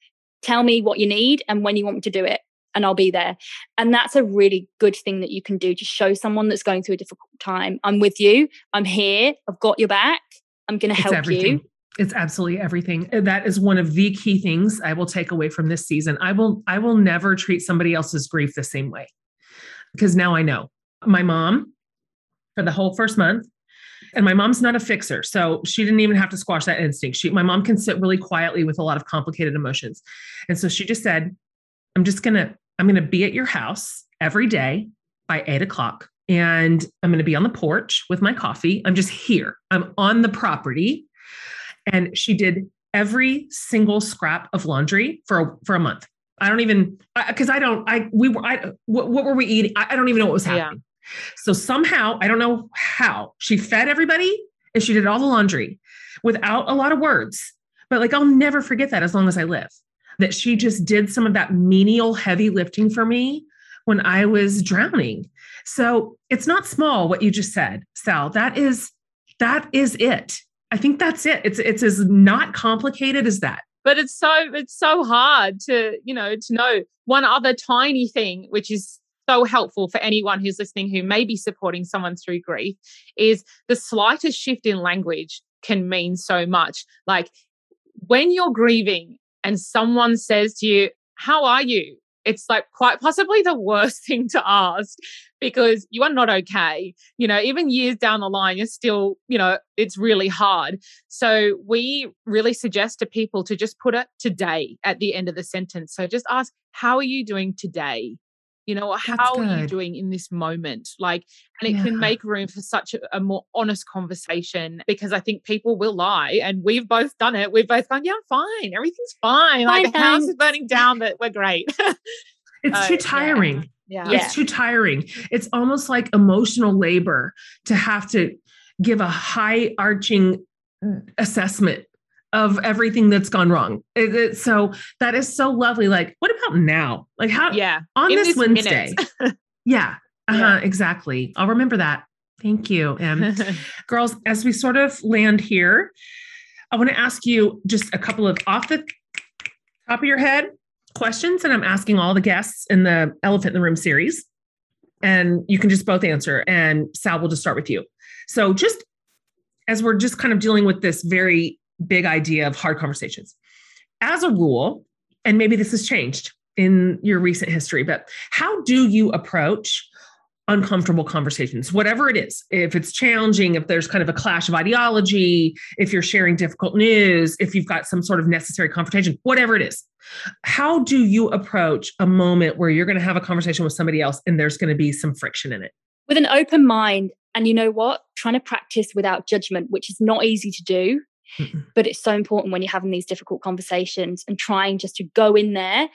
Tell me what you need and when you want me to do it and I'll be there. And that's a really good thing that you can do to show someone that's going through a difficult time. I'm with you. I'm here. I've got your back. I'm going to help everything. you. It's absolutely everything. Uh, that is one of the key things I will take away from this season. I will I will never treat somebody else's grief the same way. Because now I know. My mom for the whole first month and my mom's not a fixer, so she didn't even have to squash that instinct. She, my mom can sit really quietly with a lot of complicated emotions, and so she just said, "I'm just gonna I'm going to be at your house every day by eight o'clock. And I'm going to be on the porch with my coffee. I'm just here. I'm on the property. And she did every single scrap of laundry for a, for a month. I don't even because I, I, don't I we were I what, what were we eating? I, I, don't even know what was happening. Yeah. So somehow I don't know how she fed everybody and she did all the laundry without a lot of words. But like I'll never forget that as long as I live that she just did some of that menial heavy lifting for me when I was drowning. So it's not small what you just said, Sal. That is that is it. I think that's it. It's it's as not complicated as that. But it's so it's so hard to, you know, to know one other tiny thing which is so helpful for anyone who's listening who may be supporting someone through grief is the slightest shift in language can mean so much. Like when you're grieving, and someone says to you, How are you? It's like quite possibly the worst thing to ask because you are not okay. You know, even years down the line, you're still, you know, it's really hard. So we really suggest to people to just put it today at the end of the sentence. So just ask, How are you doing today? You know how are you doing in this moment like and it yeah. can make room for such a, a, more honest conversation because i think people will lie and we've both done it we've both gone yeah i'm fine everything's fine, fine like the house is burning down but we're great it's too tiring yeah. yeah. It's too tiring. It's almost like emotional labor to have to give a high arching mm, assessment of everything that's gone wrong. It, it, so that is so lovely. Like, what about now? Like, how? Yeah. On this Wednesday. yeah. Uh-huh, yeah. Exactly. I'll remember that. Thank you. And girls, as we sort of land here, I want to ask you just a couple of off the top of your head questions. And I'm asking all the guests in the Elephant in the Room series. And you can just both answer. And Sal, we'll just start with you. So, just as we're just kind of dealing with this very big idea of hard conversations. As a rule, and maybe this has changed in your recent history, but how do you approach uncomfortable conversations, whatever it is? If it's challenging, if there's kind of a clash of ideology, if you're sharing difficult news, if you've got some sort of necessary confrontation, whatever it is, how do you approach a moment where you're going to have a conversation with somebody else and there's going to be some friction in it? With an open mind. And you know what? Trying to practice without judgment, which is not easy to do. Mm-mm. But it's so important when you're having these difficult conversations and trying just to go in there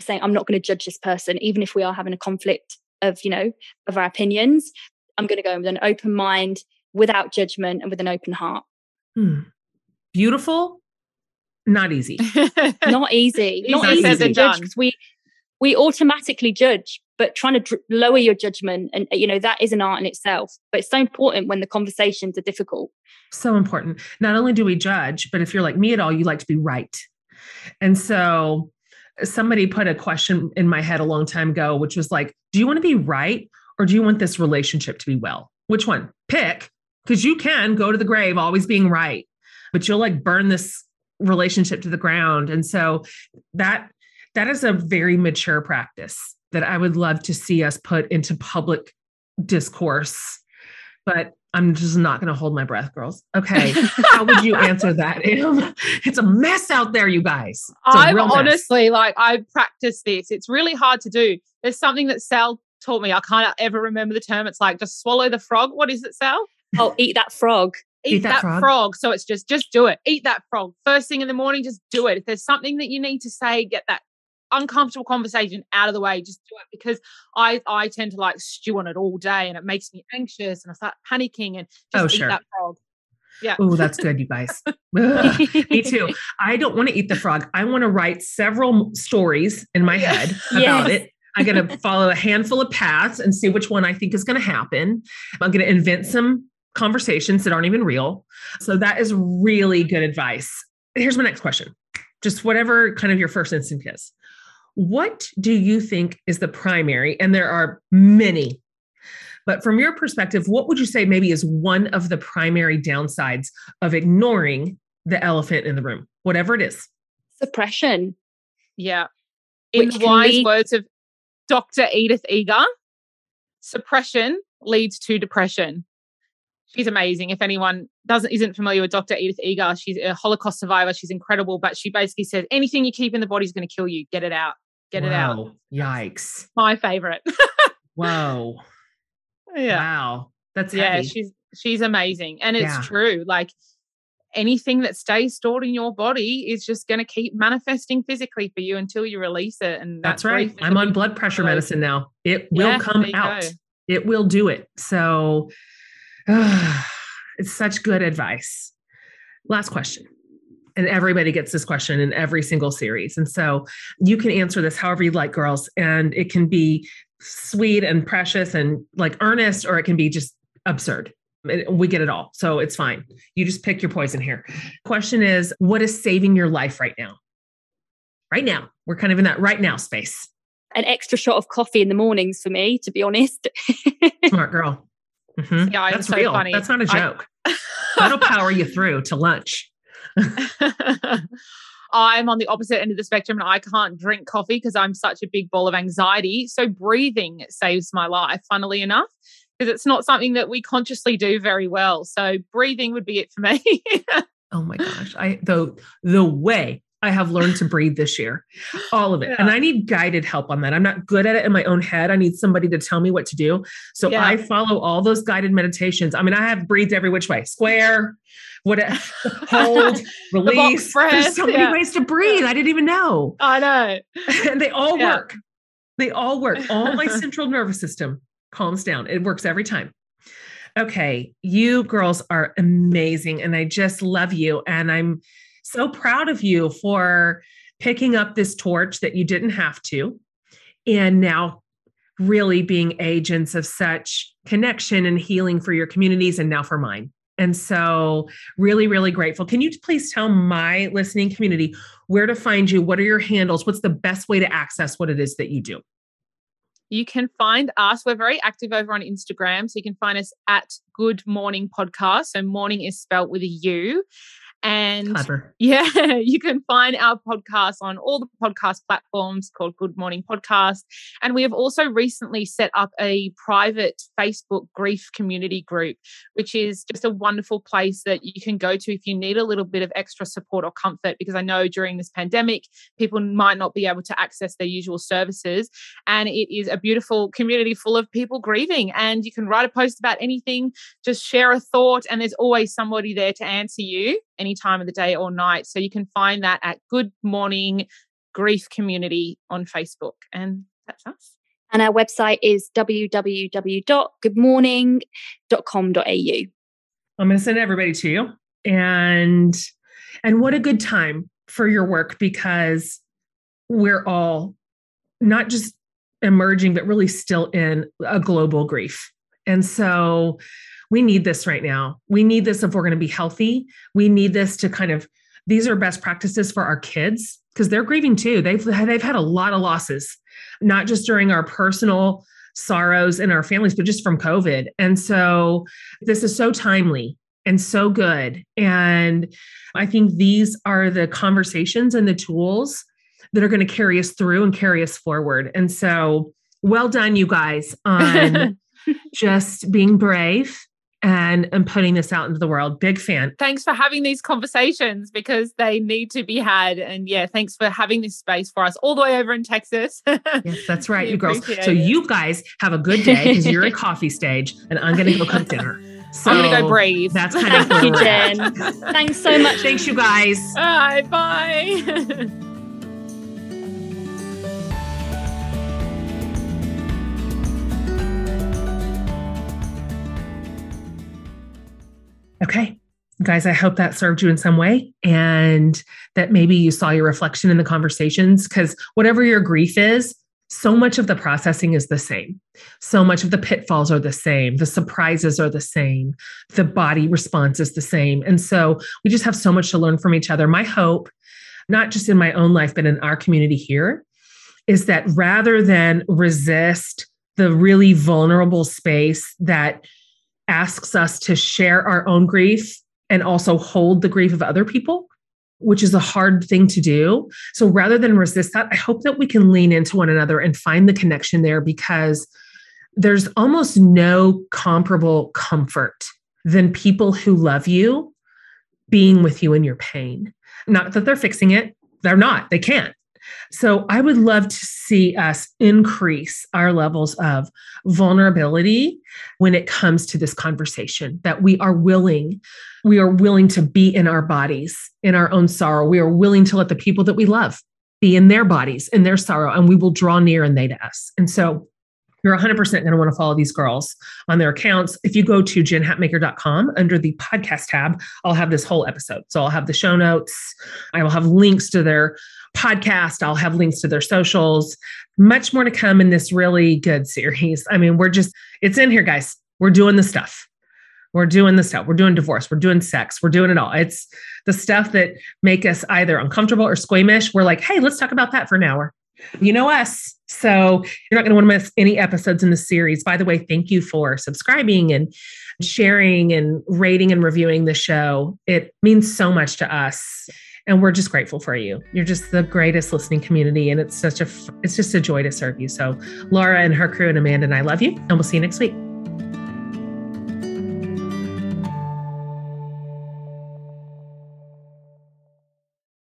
saying, I'm not going to judge this person, even if we are having a conflict of, you know, of our opinions. I'm going to go in with an open mind, without judgment, and with an open heart. Hmm. Beautiful, not easy. not easy. not easy to judge because we we automatically judge but trying to dr- lower your judgment and uh, you know that is an art in itself but it's so important when the conversations are difficult. So important. Not only do we judge but if you're like me at all you like to be right. And so somebody put a question in my head a long time ago which was like do you want to be right or do you want this relationship to be well? Which one? Pick because you can go to the grave always being right but you'll like burn this relationship to the ground. And so that that is a very mature practice that I would love to see us put into public discourse. But I'm just not going to hold my breath, girls. Okay. How would you answer that, Im? It's a mess out there, you guys. I'm honestly like, I practice this. It's really hard to do. There's something that Sal taught me. I can't ever remember the term. It's like just swallow the frog. What is it, Sal? Oh, eat that frog. Eat, eat that, that frog. frog. So it's just, just do it. Eat that frog. First thing in the morning, just do it. If there's something that you need to say, get that uncomfortable conversation out of the way just do it because i i tend to like stew on it all day and it makes me anxious and i start panicking and just oh, eat sure. that frog. Yeah. Oh that's good you guys. Me too. I don't want to eat the frog. I want to write several stories in my head about yes. it. I'm going to follow a handful of paths and see which one i think is going to happen. I'm going to invent some conversations that aren't even real. So that is really good advice. Here's my next question. Just whatever kind of your first instinct is what do you think is the primary? And there are many, but from your perspective, what would you say maybe is one of the primary downsides of ignoring the elephant in the room, whatever it is? Suppression. Yeah. In Which wise lead- words of Dr. Edith Eger, suppression leads to depression. She's amazing. If anyone doesn't isn't familiar with Dr. Edith Eger, she's a Holocaust survivor. She's incredible, but she basically says anything you keep in the body is going to kill you. Get it out. Get Whoa. it out. Yikes. My favorite. Whoa. Yeah. Wow. That's yeah, heavy. she's she's amazing. And it's yeah. true. Like anything that stays stored in your body is just going to keep manifesting physically for you until you release it. And that's, that's right. I'm on blood pressure medicine now. It will yeah, come out. Go. It will do it. So uh, it's such good advice. Last question and everybody gets this question in every single series. And so you can answer this however you like, girls. And it can be sweet and precious and like earnest, or it can be just absurd. We get it all. So it's fine. You just pick your poison here. Question is what is saving your life right now? Right now. We're kind of in that right now space. An extra shot of coffee in the mornings for me, to be honest. Smart girl. Mm-hmm. Yeah, that's so real. Funny. That's not a joke. I- That'll power you through to lunch. I'm on the opposite end of the spectrum and I can't drink coffee because I'm such a big ball of anxiety. So breathing saves my life, funnily enough, because it's not something that we consciously do very well. So breathing would be it for me. oh my gosh. I the the way I have learned to breathe this year. All of it. Yeah. And I need guided help on that. I'm not good at it in my own head. I need somebody to tell me what to do. So yeah. I follow all those guided meditations. I mean, I have breathed every which way square, what hold, release. The There's so many yeah. ways to breathe. I didn't even know. I know. and they all work. They all work. All my central nervous system calms down. It works every time. Okay. You girls are amazing. And I just love you. And I'm, so proud of you for picking up this torch that you didn't have to and now really being agents of such connection and healing for your communities and now for mine. And so, really, really grateful. Can you please tell my listening community where to find you? What are your handles? What's the best way to access what it is that you do? You can find us. We're very active over on Instagram. So you can find us at Good Mourning Podcast. So mourning is spelt with a U. And Clever. yeah, you can find our podcast on all the podcast platforms called Good Mourning Podcast. And we have also recently set up a private Facebook grief community group, which is just a wonderful place that you can go to if you need a little bit of extra support or comfort. Because I know during this pandemic, people might not be able to access their usual services. And it is a beautiful community full of people grieving. And you can write a post about anything, just share a thought, and there's always somebody there to answer you any time of the day or night. So you can find that at Good Mourning Grief Community on Facebook. And that's us. And our website is www.goodmourning.com.au. I'm going to send everybody to you. And and what a good time for your work because we're all not just emerging, but really still in a global grief. And so we need this right now. We need this if we're going to be healthy. We need this to kind of, these are best practices for our kids because they're grieving too. They've, they've had a lot of losses, not just during our personal sorrows in our families, but just from COVID. And so this is so timely and so good. And I think these are the conversations and the tools that are going to carry us through and carry us forward. And so, well done, you guys, on just being brave and and putting this out into the world. Big fan. Thanks for having these conversations because they need to be had. And yeah, thanks for having this space for us all the way over in Texas. yes, that's right, you girls. So it. you guys have a good day because you're at coffee stage, and I'm going to go cook dinner. So I'm gonna go breathe. That's kind of Thank you, Jen. Thanks so much. Thanks, you guys. Bye. Bye. Okay. Guys, I hope that served you in some way and that maybe you saw your reflection in the conversations because whatever your grief is, so much of the processing is the same. So much of the pitfalls are the same. The surprises are the same. The body response is the same. And so we just have so much to learn from each other. My hope, not just in my own life, but in our community here, is that rather than resist the really vulnerable space that asks us to share our own grief and also hold the grief of other people, which is a hard thing to do. So rather than resist that, I hope that we can lean into one another and find the connection there because there's almost no comparable comfort than people who love you being with you in your pain. Not that they're fixing it, they're not, they can't. So I would love to see us increase our levels of vulnerability when it comes to this conversation that we are willing we are willing to be in our bodies in our own sorrow we are willing to let the people that we love be in their bodies in their sorrow and we will draw near and they to us and so you're 100% going to want to follow these girls on their accounts. If you go to jenhatmaker.com under the podcast tab, I'll have this whole episode. So I'll have the show notes. I will have links to their podcast. I'll have links to their socials. Much more to come in this really good series. I mean, we're just, it's in here, guys. We're doing the stuff. We're doing the stuff. We're doing divorce. We're doing sex. We're doing it all. It's the stuff that make us either uncomfortable or squeamish. We're like, hey, let's talk about that for an hour. You know us. So you're not going to want to miss any episodes in the series. By the way, thank you for subscribing and sharing and rating and reviewing the show. It means so much to us and we're just grateful for you. You're just the greatest listening community, and it's such a it's just a joy to serve you. So, Laura and her crew and Amanda and I love you, and we'll see you next week.